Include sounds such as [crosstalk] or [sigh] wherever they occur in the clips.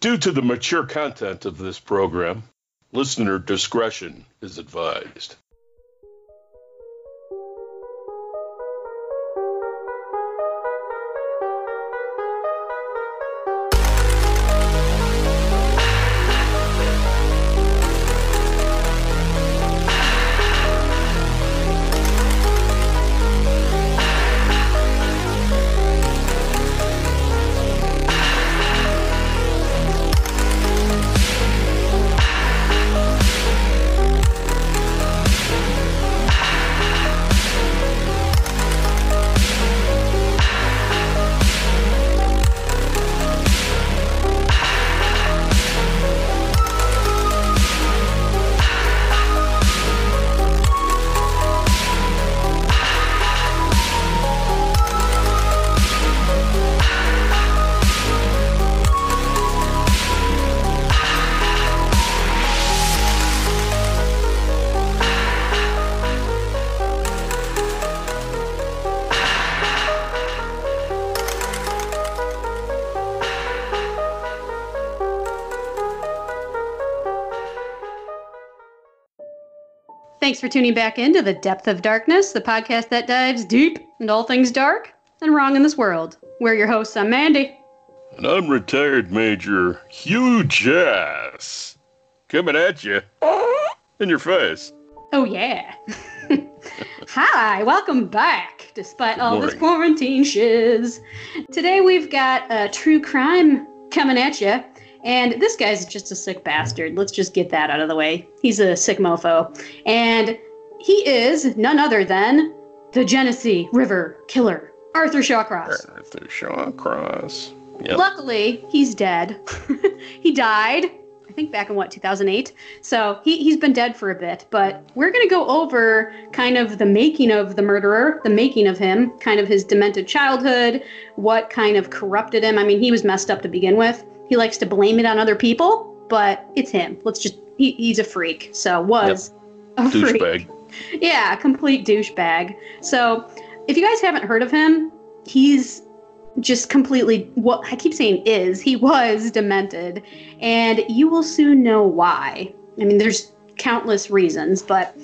Due to the mature content of this program, listener discretion is advised. Thanks for tuning back into The Depth of Darkness, the podcast that dives deep into all things dark and wrong in this world. We're your hosts. I'm Mandy. And I'm retired Major Hugh Jass. Coming at you in your face. Oh, yeah. [laughs] Hi, welcome back, despite all this quarantine shiz. Today we've got a true crime coming at you. And this guy's just a sick bastard. Let's just get that out of the way. He's a sick mofo. And he is none other than the Genesee River Killer, Arthur Shawcross. Arthur Shawcross. Yep. Luckily, he's dead. [laughs] he died, I think, back in what, 2008? So he, he's been dead for a bit. But we're going to go over kind of the making of the murderer, the making of him, kind of his demented childhood, what kind of corrupted him. I mean, he was messed up to begin with. He likes to blame it on other people, but it's him. Let's just, he, he's a freak. So was a freak. [laughs] Yeah, complete douchebag. So, if you guys haven't heard of him, he's just completely what I keep saying is he [laughs] was demented, and you will soon know why. I mean, there's countless reasons, but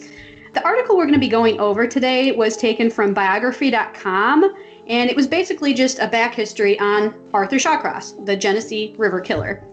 the article we're going to be going over today was taken from biography.com, and it was basically just a back history on Arthur Shawcross, the Genesee River Killer.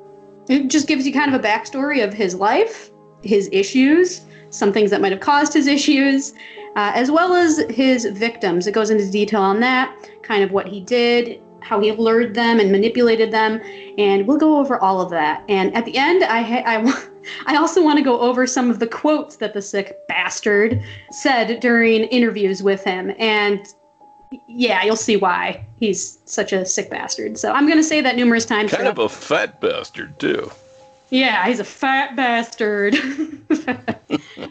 It just gives you kind of a backstory of his life, his issues, some things that might have caused his issues, uh, as well as his victims. It goes into detail on that, kind of what he did, how he lured them and manipulated them, and we'll go over all of that. And at the end, I ha- I, [laughs] I also want to go over some of the quotes that the sick bastard said during interviews with him, and yeah, you'll see why he's such a sick bastard. So I'm going to say that numerous times. Kind of a fat bastard, too. yeah, he's a fat bastard. [laughs]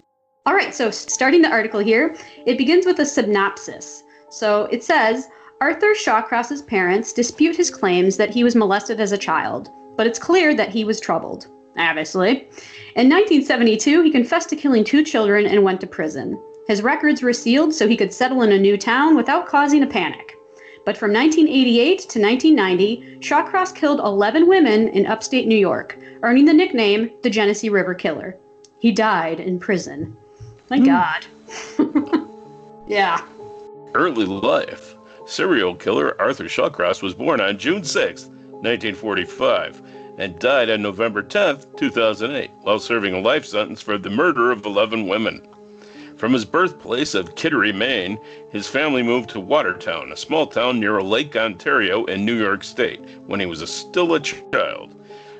All right, so starting the article here, it begins with a synopsis. So it says Arthur Shawcross's parents dispute his claims that he was molested as a child, but it's clear that he was troubled, obviously. In 1972, he confessed to killing two children and went to prison. His records were sealed so he could settle in a new town without causing a panic. But from 1988 to 1990, Shawcross killed 11 women in upstate New York, earning the nickname the Genesee River Killer. He died in prison. Thank hmm. God. [laughs] yeah. Early life. Serial killer Arthur Shawcross was born on June 6, 1945, and died on November 10, 2008, while serving a life sentence for the murder of 11 women. From his birthplace of Kittery, Maine, his family moved to Watertown, a small town near lake, Ontario, in New York State, when he was a, still a child.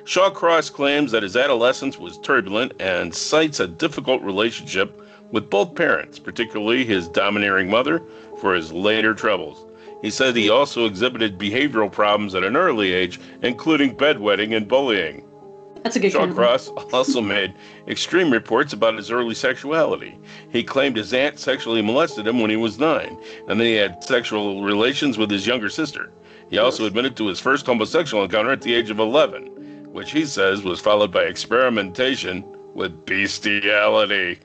Shawcross claims that his adolescence was turbulent and cites a difficult relationship with both parents, particularly his domineering mother, for his later troubles. He said he also exhibited behavioral problems at an early age, including bedwetting and bullying. That's a good kind of- Shawcross also made extreme reports about his early sexuality. He claimed his aunt sexually molested him when he was nine, and then he had sexual relations with his younger sister. He also admitted to his first homosexual encounter at the age of 11, which he says was followed by experimentation with bestiality.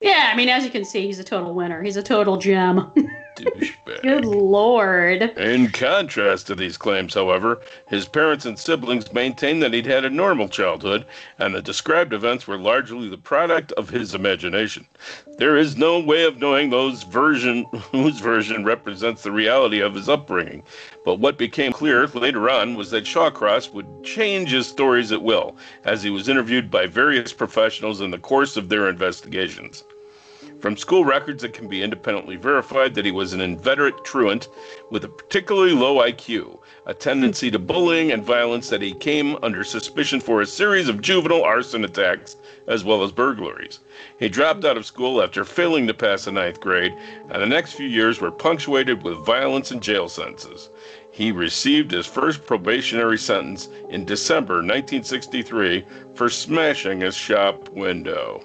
Yeah, I mean, as you can see, he's a total winner. He's a total gem. [laughs] Douchebag. Good lord. In contrast to these claims, however, his parents and siblings maintained that he'd had a normal childhood, and the described events were largely the product of his imagination. There is no way of knowing those version [laughs] whose version represents the reality of his upbringing. But what became clear later on was that Shawcross would change his stories at will, as he was interviewed by various professionals in the course of their investigations. From school records, it can be independently verified that he was an inveterate truant with a particularly low IQ, a tendency to bullying and violence that he came under suspicion for a series of juvenile arson attacks as well as burglaries. He dropped out of school after failing to pass the ninth grade, and the next few years were punctuated with violence and jail sentences. He received his first probationary sentence in December 1963 for smashing a shop window.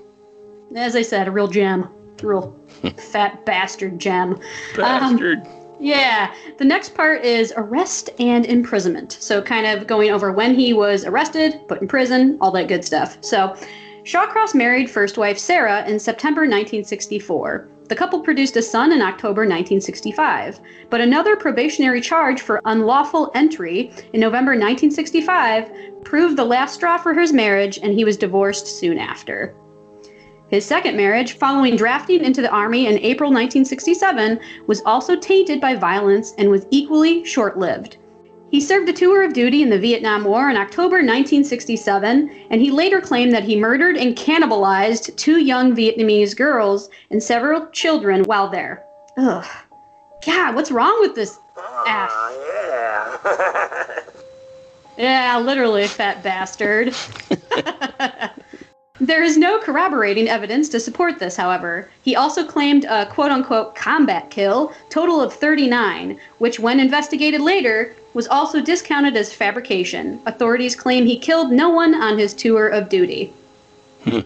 As I said, a real gem. Real [laughs] fat bastard gem. Bastard. Um, yeah. The next part is arrest and imprisonment. So, kind of going over when he was arrested, put in prison, all that good stuff. So, Shawcross married first wife Sarah in September 1964. The couple produced a son in October 1965, but another probationary charge for unlawful entry in November 1965 proved the last straw for his marriage, and he was divorced soon after. His second marriage, following drafting into the Army in April 1967, was also tainted by violence and was equally short lived. He served a tour of duty in the Vietnam War in October 1967, and he later claimed that he murdered and cannibalized two young Vietnamese girls and several children while there. Ugh. God, what's wrong with this ah, ass? yeah. [laughs] Yeah, literally, fat bastard. [laughs] There is no corroborating evidence to support this, however. He also claimed a quote unquote combat kill, total of 39, which, when investigated later, was also discounted as fabrication. Authorities claim he killed no one on his tour of duty. Hmm.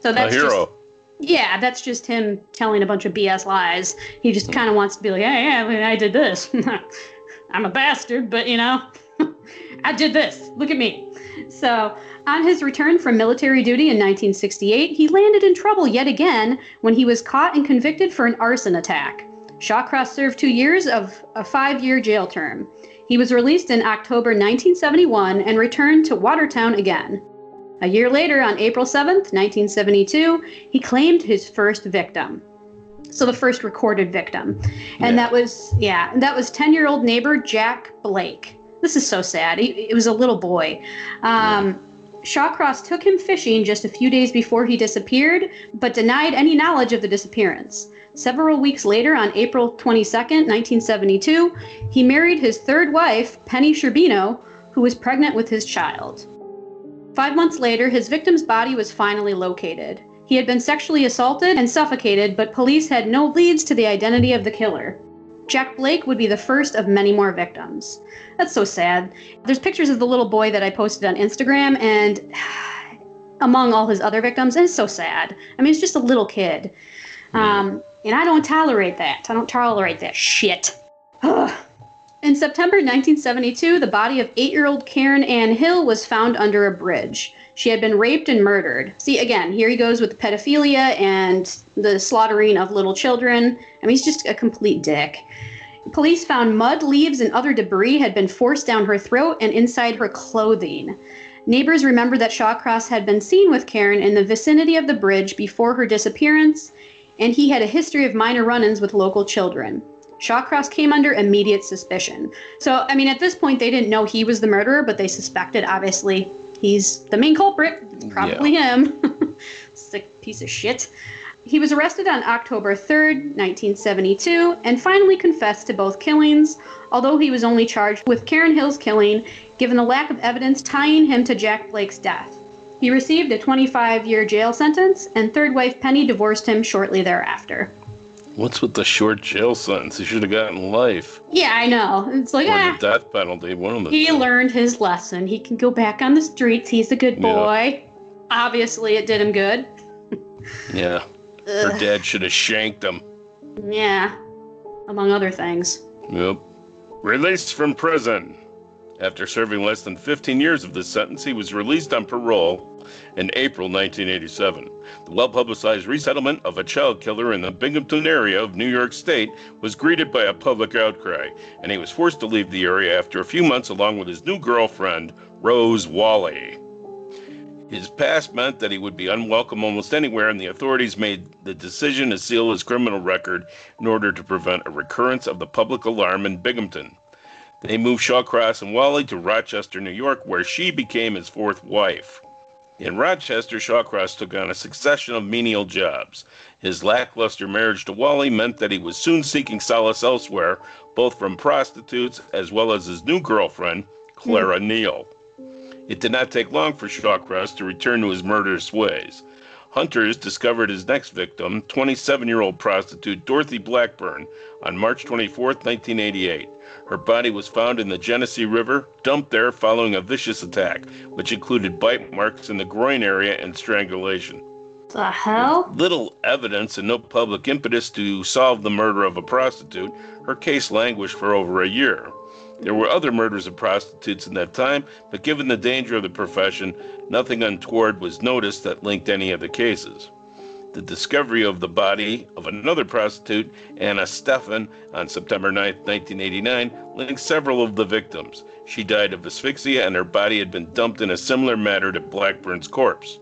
so that's a hero. just yeah, that's just him telling a bunch of BS lies. He just hmm. kind of wants to be like, yeah, yeah, I did this. [laughs] I'm a bastard, but you know, [laughs] I did this. Look at me. So, on his return from military duty in 1968, he landed in trouble yet again when he was caught and convicted for an arson attack. Shawcross served two years of a five year jail term. He was released in October 1971 and returned to Watertown again. A year later, on April 7th, 1972, he claimed his first victim. So the first recorded victim. And Yeah. that was, yeah, that was 10 year old neighbor Jack Blake. This is so sad. He, it was a little boy. Um, Shawcross took him fishing just a few days before he disappeared, but denied any knowledge of the disappearance. Several weeks later, on April 22, 1972, he married his third wife, Penny Sherbino, who was pregnant with his child. Five months later, his victim's body was finally located. He had been sexually assaulted and suffocated, but police had no leads to the identity of the killer. Jack Blake would be the first of many more victims. That's so sad. There's pictures of the little boy that I posted on Instagram, and [sighs] among all his other victims, and it's so sad. I mean, it's just a little kid. Um, and I don't tolerate that. I don't tolerate that shit. [sighs] Ugh. In September 1972, the body of eight year old Karen Ann Hill was found under a bridge. She had been raped and murdered. See, again, here he goes with pedophilia and the slaughtering of little children. I mean, he's just a complete dick. Police found mud, leaves, and other debris had been forced down her throat and inside her clothing. Neighbors remembered that Shawcross had been seen with Karen in the vicinity of the bridge before her disappearance, and he had a history of minor run ins with local children. Shawcross came under immediate suspicion. So, I mean, at this point, they didn't know he was the murderer, but they suspected, obviously, he's the main culprit. It's probably him. [laughs] Sick piece of shit. He was arrested on October 3rd, 1972, and finally confessed to both killings, although he was only charged with Karen Hill's killing, given the lack of evidence tying him to Jack Blake's death. He received a 25 year jail sentence, and third wife Penny divorced him shortly thereafter. What's with the short jail sentence? He should have gotten life Yeah, I know. It's like, or ah, the death penalty. One of the he two. learned his lesson. He can go back on the streets. He's a good Yeah. boy. Obviously, it did him good. [laughs] Yeah, her dad should have shanked him. Yeah, among other things. Yep. Released from prison. After serving less than 15 years of this sentence, he was released on parole in April 1987. The well publicized resettlement of a child killer in the Binghamton area of New York State was greeted by a public outcry, and he was forced to leave the area after a few months along with his new girlfriend, Rose Walley. His past meant that he would be unwelcome almost anywhere, and the authorities made the decision to seal his criminal record in order to prevent a recurrence of the public alarm in Binghamton. They moved Shawcross and Walley to Rochester, New York, where she became his fourth wife. In Rochester, Shawcross took on a succession of menial jobs. His lackluster marriage to Walley meant that he was soon seeking solace elsewhere, both from prostitutes as well as his new girlfriend, Clara mm. Neal. It did not take long for Shawcross to return to his murderous ways. Hunters discovered his next victim, 27 year old prostitute Dorothy Blackburn, on March 24, 1988. Her body was found in the Genesee River, dumped there following a vicious attack, which included bite marks in the groin area and strangulation. The hell? With little evidence and no public impetus to solve the murder of a prostitute, her case languished for over a year. There were other murders of prostitutes in that time, but given the danger of the profession, nothing untoward was noticed that linked any of the cases. The discovery of the body of another prostitute, Anna Steffen, on September 9, 1989, linked several of the victims. She died of asphyxia, and her body had been dumped in a similar manner to Blackburn's corpse.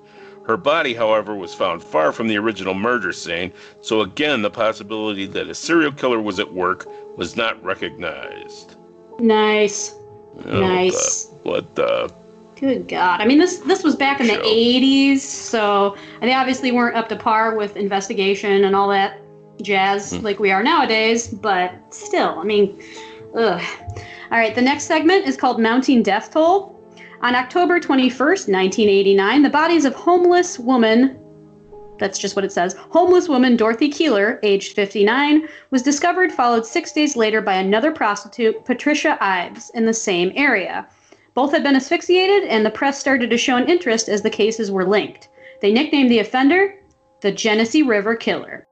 Her body, however, was found far from the original murder scene, so again, the possibility that a serial killer was at work was not recognized. Nice. Oh, nice. what the? Good God! I mean, this this was back in the '80s, so they obviously weren't up to par with investigation and all that jazz hmm. like we are nowadays. But still, I mean, ugh. All right, the next segment is called Mounting Death Toll. On October 21st, 1989, the bodies of homeless woman that's just what it says. Homeless woman Dorothy Keeler, aged 59, was discovered followed six days later by another prostitute, Patricia Ives, in the same area. Both had been asphyxiated, and the press started to show an interest as the cases were linked. They nicknamed the offender the Genesee River Killer.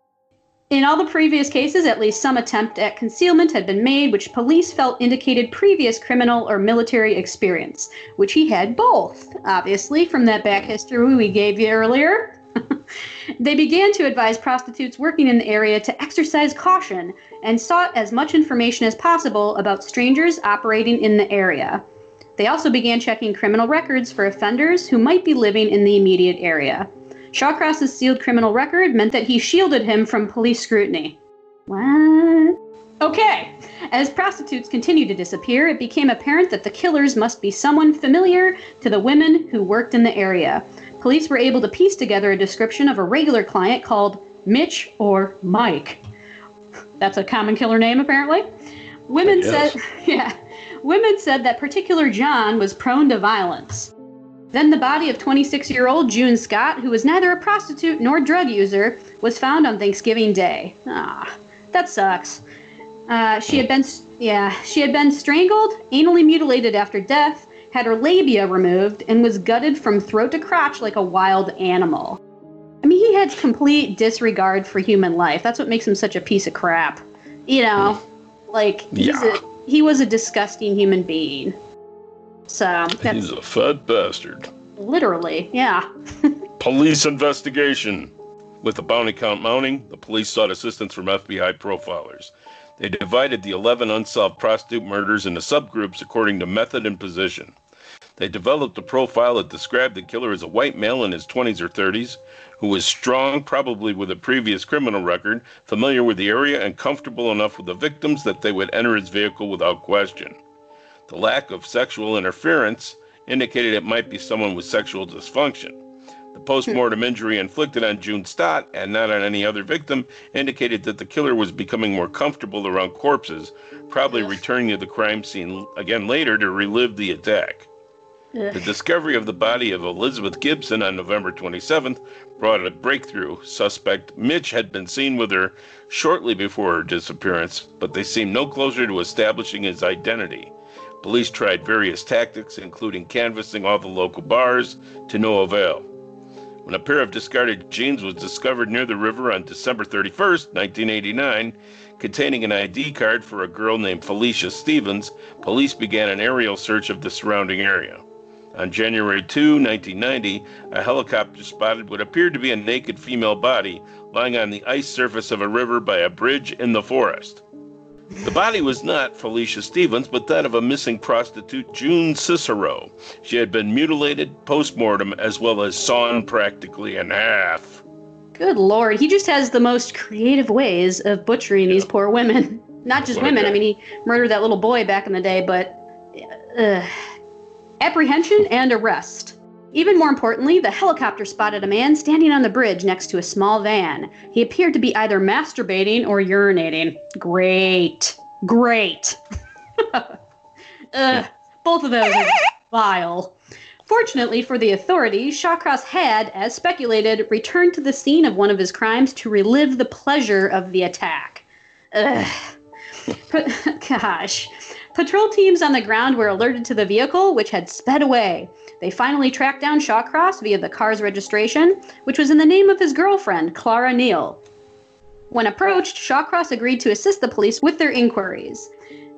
In all the previous cases, at least some attempt at concealment had been made, which police felt indicated previous criminal or military experience, which he had both, obviously, from that back history we gave you earlier. [laughs] they began to advise prostitutes working in the area to exercise caution and sought as much information as possible about strangers operating in the area. They also began checking criminal records for offenders who might be living in the immediate area. Shawcross's sealed criminal record meant that he shielded him from police scrutiny. What? Okay. As prostitutes continued to disappear, it became apparent that the killers must be someone familiar to the women who worked in the area police were able to piece together a description of a regular client called Mitch or Mike. That's a common killer name, apparently. Women said, [laughs] yeah, women said that particular John was prone to violence. Then the body of 26 year old June Stott, who was neither a prostitute nor drug user, was found on Thanksgiving Day. Ah, that sucks. Uh, she had been, yeah, she had been strangled, anally mutilated after death, had her labia removed, and was gutted from throat to crotch like a wild animal. I mean, he had complete disregard for human life. That's what makes him such a piece of crap. You know, hmm. like he's yeah. a, he was a disgusting human being. So he's a fat bastard. Literally, yeah. [laughs] police investigation. With the bounty count mounting, the police sought assistance from FBI profilers. They divided the 11 unsolved prostitute murders into subgroups according to method and position. They developed a profile that described the killer as a white male in his 20s or 30s, who was strong, probably with a previous criminal record, familiar with the area, and comfortable enough with the victims that they would enter his vehicle without question. The lack of sexual interference indicated it might be someone with sexual dysfunction. The post-mortem injury inflicted on June Stott and not on any other victim indicated that the killer was becoming more comfortable around corpses, probably returning to the crime scene again later to relive the attack. The discovery of the body of Elizabeth Gibson on November 27th brought a breakthrough. Suspect Mitch had been seen with her shortly before her disappearance, but they seemed no closer to establishing his identity. Police tried various tactics, including canvassing all the local bars, to no avail. When a pair of discarded jeans was discovered near the river on December 31st, 1989, containing an ID card for a girl named Felicia Stephens, police began an aerial search of the surrounding area. On January 2, 1990, a helicopter spotted what appeared to be a naked female body lying on the ice surface of a river by a bridge in the forest. The body was not Felicia Stephens, but that of a missing prostitute, June Cicero. She had been mutilated post mortem as well as sawn practically in half. Good lord, he just has the most creative ways of butchering these poor women. [laughs] Not just women. I mean, he murdered that little boy back in the day, but uh, apprehension and arrest. Even more importantly, the helicopter spotted a man standing on the bridge next to a small van. He appeared to be either masturbating or urinating. Great. Great. [laughs] Ugh, both of those are vile. Fortunately for the authorities, Shawcross had, as speculated, returned to the scene of one of his crimes to relive the pleasure of the attack. Ugh. [laughs] Gosh. Patrol teams on the ground were alerted to the vehicle, which had sped away. They finally tracked down Shawcross via the car's registration, which was in the name of his girlfriend, Clara Neal. When approached, Shawcross agreed to assist the police with their inquiries.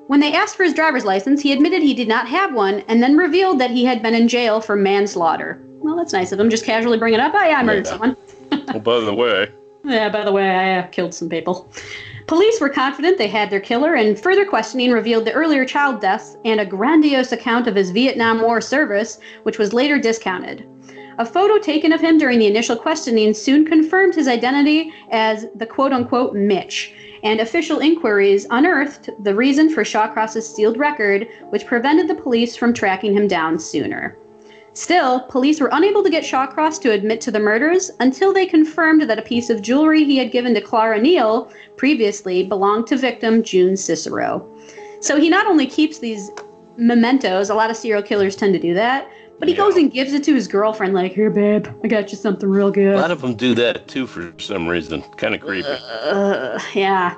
When they asked for his driver's license, he admitted he did not have one and then revealed that he had been in jail for manslaughter. Well, that's nice of him. Just casually bring it up. Oh, yeah, I murdered Yeah. someone. [laughs] Oh, by the way, Yeah, by the way, I uh, killed some people. Police were confident they had their killer, and further questioning revealed the earlier child deaths and a grandiose account of his Vietnam War service, which was later discounted. A photo taken of him during the initial questioning soon confirmed his identity as the quote unquote Mitch, and official inquiries unearthed the reason for Shawcross's sealed record, which prevented the police from tracking him down sooner. Still, police were unable to get Shawcross to admit to the murders until they confirmed that a piece of jewelry he had given to Clara Neal previously belonged to victim June Cicero. So he not only keeps these mementos, a lot of serial killers tend to do that, but he Yeah. goes and gives it to his girlfriend, like, here, babe, I got you something real good. a lot of them do that too for some reason. Kind of creepy. Uh, yeah.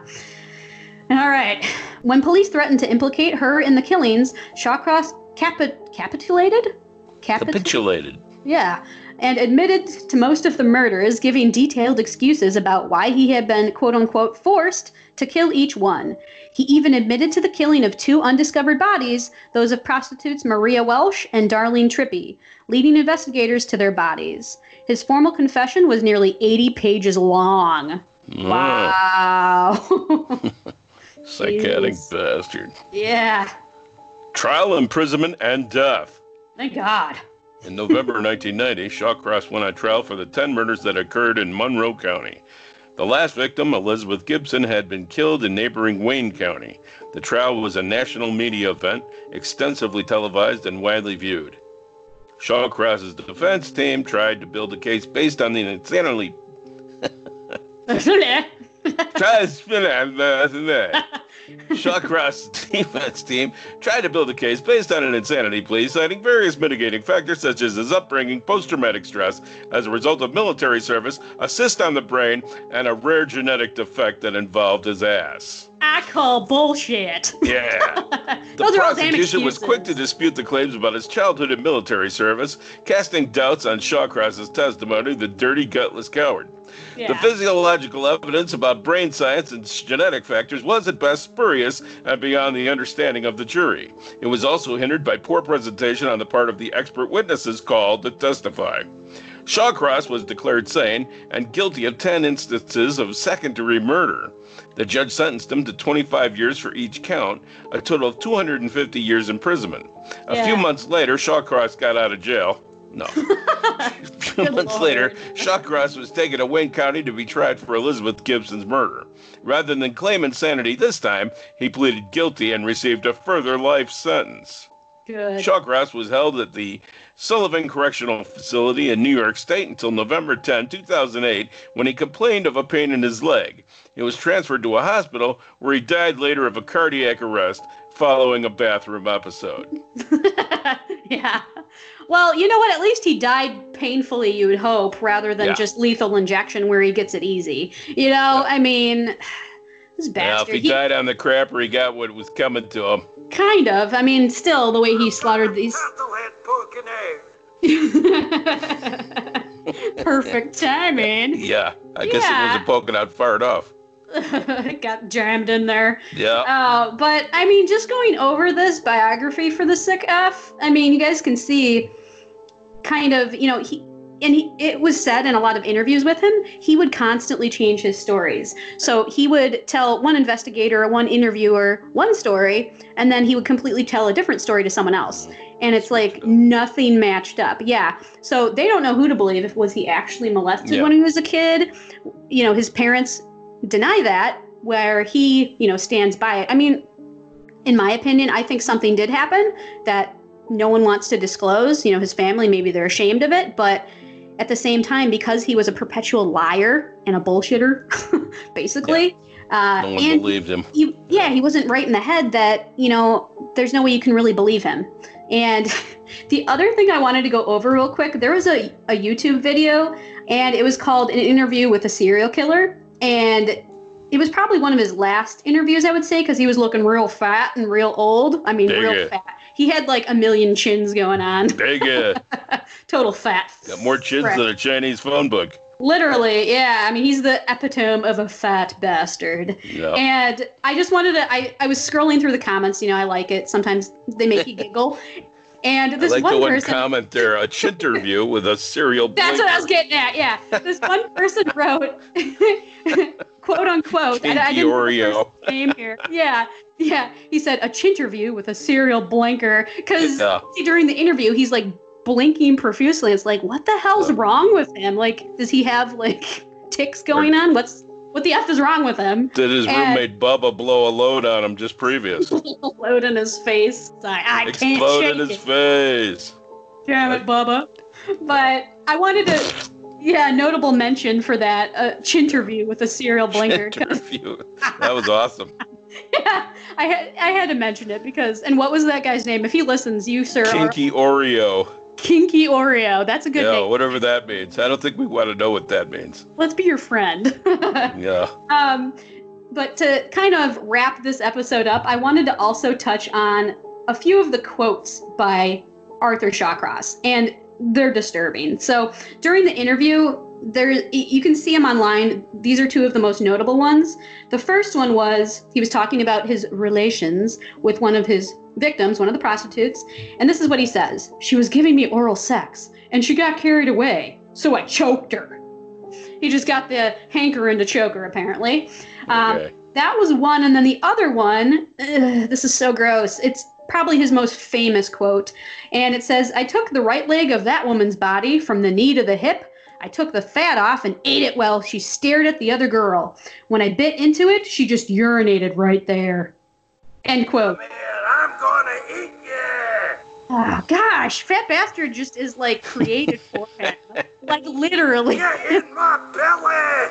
All right. When police threatened to implicate her in the killings, Shawcross capi- capitulated? Capit- Capitulated. yeah, and admitted to most of the murders, giving detailed excuses about why he had been quote unquote forced to kill each one. He even admitted to the killing of two undiscovered bodies, those of prostitutes Maria Welch and Darlene Trippi, leading investigators to their bodies. His formal confession was nearly 80 pages long. Oh, Wow. [laughs] psychotic bastard. yeah. Trial, imprisonment, and death. Thank God. In November 1990, Shawcross went on trial for the 10 murders that occurred in Monroe County. The last victim, Elizabeth Gibson, had been killed in neighboring Wayne County. The trial was a national media event, extensively televised and widely viewed. Shawcross's defense team tried to build a case based on the insanely tried to spin it, [laughs] [laughs] Shawcross's [laughs] defense team tried to build a case based on an insanity plea, citing various mitigating factors such as his upbringing, post-traumatic stress as a result of military service, a cyst on the brain, and a rare genetic defect that involved his ass. I call bullshit. Yeah. [laughs] The Those prosecution was quick to dispute the claims about his childhood in military service, casting doubts on Shawcross's testimony, the dirty, gutless coward. The physiological evidence about brain science and genetic factors was at best spurious and beyond the understanding of the jury. It was also hindered by poor presentation on the part of the expert witnesses called to testify. Shawcross was declared sane and guilty of 10 instances of second degree murder. The judge sentenced him to 25 years for each count, a total of 250 years imprisonment. A few months later, Shawcross got out of jail. No. [laughs] [laughs] A few Good months later, Shawcross was taken to Wayne County to be tried for Elizabeth Gibson's murder. Rather than claim insanity this time, he pleaded guilty and received a further life sentence. Good. Shawcross was held at the Sullivan Correctional Facility in New York State until November 10, 2008, when he complained of a pain in his leg. He was transferred to a hospital where he died later of a cardiac arrest following a bathroom episode. [laughs] yeah. Well, you know what? At least he died painfully, you would hope, rather than Yeah. just lethal injection where he gets it easy. You know, I mean, [sighs] this bastard. Now, if he he- died on the crapper, he got what was coming to him. Kind of. I mean, still, the way he slaughtered these. Turtle head pork and egg. [laughs] Perfect timing. Yeah, I guess it Yeah. wasn't poking out fired off. [laughs] It got jammed in there. Yeah. Uh, but I mean, just going over this biography for the sick F, I mean, you guys can see kind of, you know, he and he, it was said in a lot of interviews with him, he would constantly change his stories. So he would tell one investigator one interviewer one story, and then he would completely tell a different story to someone else. And it's like nothing matched up. Yeah. So they don't know who to believe. If was he actually molested Yeah. when he was a kid? You know, his parents deny that, where he, you know, stands by it. I mean, in my opinion, I think something did happen that no one wants to disclose. You know, his family, maybe they're ashamed of it, but at the same time, because he was a perpetual liar and a bullshitter, [laughs] basically, uh, No one and believed him. he, yeah, he wasn't right in the head that, you know, there's no way you can really believe him. And [laughs] the other thing I wanted to go over real quick, there was a, a YouTube video and it was called an interview with a serial killer. And it was probably one of his last interviews, I would say, because he was looking real fat and real old. I mean, Dig real it. fat. He had like a million chins going on. Big [laughs] Total fat. got more chins than a Chinese phone book. Literally, yeah. I mean, he's the epitome of a fat bastard. Yeah. And I just wanted to. I, I was scrolling through the comments. You know, I like it. Sometimes they make you [laughs] giggle. And I this like one the one person. comment there, a chinterview [laughs] with a serial that's what I was getting at. Yeah, this one person wrote, [laughs] quote unquote. I, I didn't Oreo. name here. Yeah, yeah. He said a chinterview with a serial blinker because Yeah. during the interview he's like blinking profusely. It's like, what the hell's Yeah. wrong with him? Like, does he have like [laughs] ticks going on? What's what the f is wrong with him? Did his And- roommate Bubba blow a load on him just previous? [laughs] Load in his face. Like, I can't Explode in his it. face. Damn it, Bubba. But I wanted to, yeah, notable mention for that uh, chinterview with a serial blinker. 'cause- Interview. [laughs] That was awesome. yeah, I had I had to mention it because. And what was that guy's name? If he listens, you sir Kinky Oreo. Kinky Oreo. That's a good Yeah, name. whatever that means. I don't think we want to know what that means. Let's be your friend. [laughs] Yeah. Um, but to kind of wrap this episode up, I wanted to also touch on a few of the quotes by Arthur Shawcross, and they're disturbing. So during the interview, there you can see him online. These are two of the most notable ones. The first one was he was talking about his relations with one of his victims, one of the prostitutes, and this is what he says: "She was giving me oral sex, and she got carried away, so I choked her." He just got the hankering to choke her, apparently. Um, Okay. that was one, and then the other one. ugh, this is so gross. It's probably his most famous quote, and it says, "I took the right leg of that woman's body from the knee to the hip. I took the fat off and ate it while she stared at the other girl. When I bit into it, she just urinated right there." End quote. Man, I'm gonna eat you. Oh ah, gosh, fat bastard just is like created for him, [laughs] like literally. Get in my belly.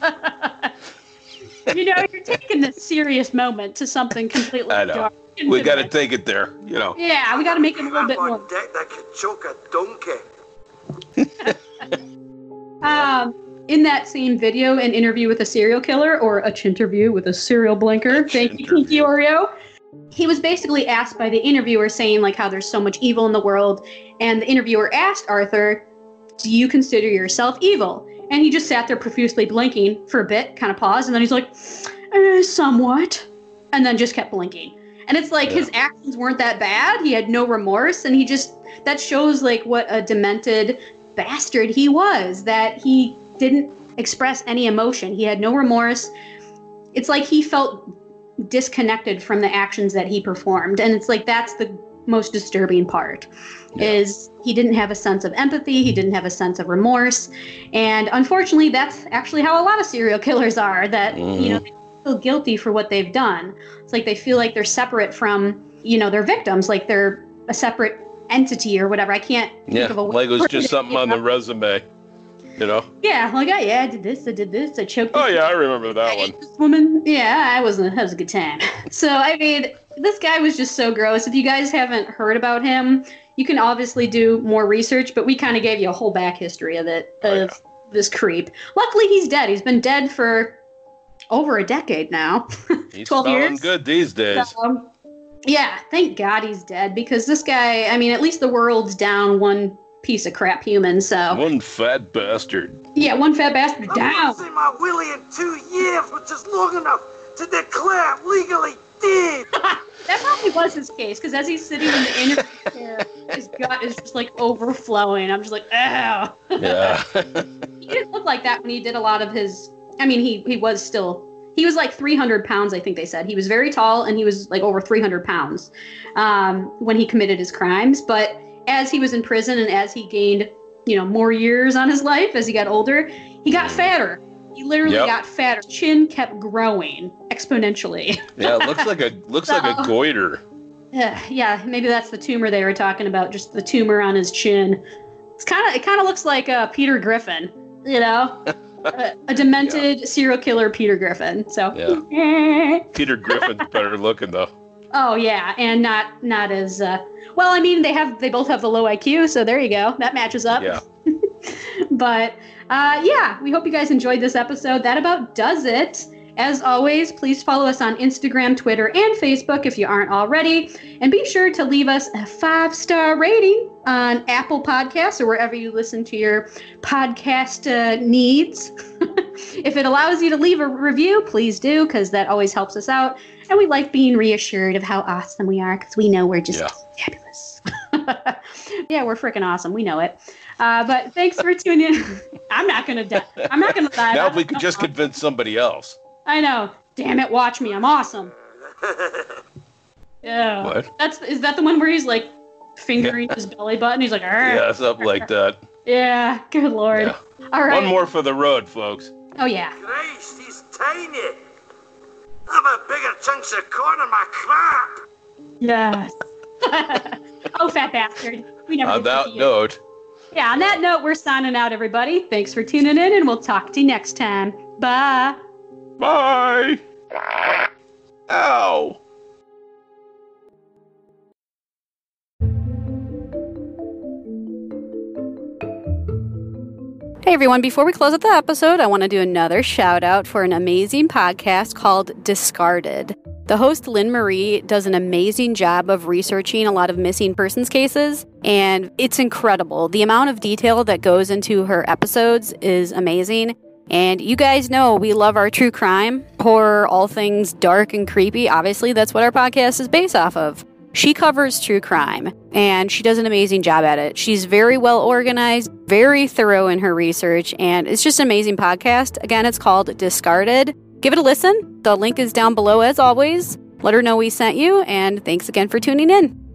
[laughs] you know, you're taking this serious moment to something completely I know. dark. We got to take it there, you know. Yeah, we got to make it a little bit Crap more. on deck that could choke a donkey. [laughs] Um, in that same video, an interview with a serial killer or a chinterview with a serial blinker. A Thank you, Kinky. Oreo. He was basically asked by the interviewer, saying like how there's so much evil in the world, and the interviewer asked Arthur, "Do you consider yourself evil?" And he just sat there profusely blinking for a bit, kind of paused, and then he's like, eh, "Somewhat," and then just kept blinking. And it's like Yeah. his actions weren't that bad. He had no remorse, and he just that shows like what a demented bastard he was. That he didn't express any emotion. He had no remorse. It's like he felt disconnected from the actions that he performed, and it's like that's the most disturbing part. Yeah. Is he didn't have a sense of empathy, he didn't have a sense of remorse, and unfortunately, that's actually how a lot of serial killers are. That you mm-hmm. know they feel guilty for what they've done. It's like they feel like they're separate from you know their victims, like they're a separate entity or whatever. I can't Yeah, think of a word like it was just something on the [laughs] resume, you know. Yeah, like oh yeah, I did this, I did this, I choked. Oh yeah, I remember that I one. this woman. Yeah, I wasn't. That was a good time. So I mean, this guy was just so gross. If you guys haven't heard about him, you can obviously do more research. But we kind of gave you a whole back history of it Oh, of this creep. Luckily, he's dead. He's been dead for over a decade now. [laughs] He's 12 years? good these days. So, um, yeah, thank God he's dead because this guy. I mean, at least the world's down one piece of crap human. So One fat bastard. yeah, one fat bastard I've down. not seen my Willie in two years, which is long enough to declare I'm legally dead. [laughs] That probably was his case because as he's sitting in the interview chair, His gut is just like overflowing. I'm just like, oh. Yeah. [laughs] he didn't look like that when he did a lot of his. I mean, he he was still. He was like 300 pounds, I think they said. He was very tall and he was like over 300 pounds um, when he committed his crimes. But as he was in prison and as he gained, you know, more years on his life as he got older, he got fatter. He literally Yep. got fatter. Chin kept growing exponentially. yeah, it looks like a [laughs] looks like a goiter. Yeah, yeah, maybe that's the tumor they were talking about, just the tumor on his chin. It's kind of it kind of looks like uh, Peter Griffin, you know, [laughs] a, a demented serial killer Peter Griffin. So, [laughs] Peter Griffin's better looking though. oh yeah, and not not as uh, well. I mean, they have they both have the low IQ, so there you go. That matches up. Yeah. [laughs] but uh, yeah, we hope you guys enjoyed this episode. That about does it. As always, please follow us on Instagram, Twitter, and Facebook if you aren't already. And be sure to leave us a five star rating on Apple Podcasts or wherever you listen to your podcast uh, needs. [laughs] if it allows you to leave a review, please do, because that always helps us out. And we like being reassured of how awesome we are, because we know we're just Yeah. fabulous. [laughs] yeah, we're freaking awesome. We know it. Uh, but thanks for tuning in. [laughs] I'm not gonna die. I'm not gonna die. Now if we could just convince somebody else. I know. Damn it, watch me. I'm awesome. [laughs] Yeah. What? That's is that the one where he's like fingering his belly button? He's like, "Arr." Yeah, something like [laughs] that. Yeah, good lord. Yeah. All right. One more for the road, folks. Oh yeah. Christ, he's tiny. I've had bigger chunks of corn in my crap. Yes. [laughs] oh, fat bastard. We never On did that that note, Yeah, on that note, we're signing out, everybody. Thanks for tuning in, and we'll talk to you next time. Bye. Bye. Ow. Hey everyone, before we close out the episode, I want to do another shout out for an amazing podcast called Discarded. The host, Lynn Marie, does an amazing job of researching a lot of missing persons cases, and it's incredible. The amount of detail that goes into her episodes is amazing. And you guys know we love our true crime, horror, all things dark and creepy. Obviously, that's what our podcast is based off of. She covers true crime and she does an amazing job at it. She's very well organized, very thorough in her research, and it's just an amazing podcast. Again, it's called Discarded. Give it a listen. The link is down below as always. Let her know we sent you, and thanks again for tuning in.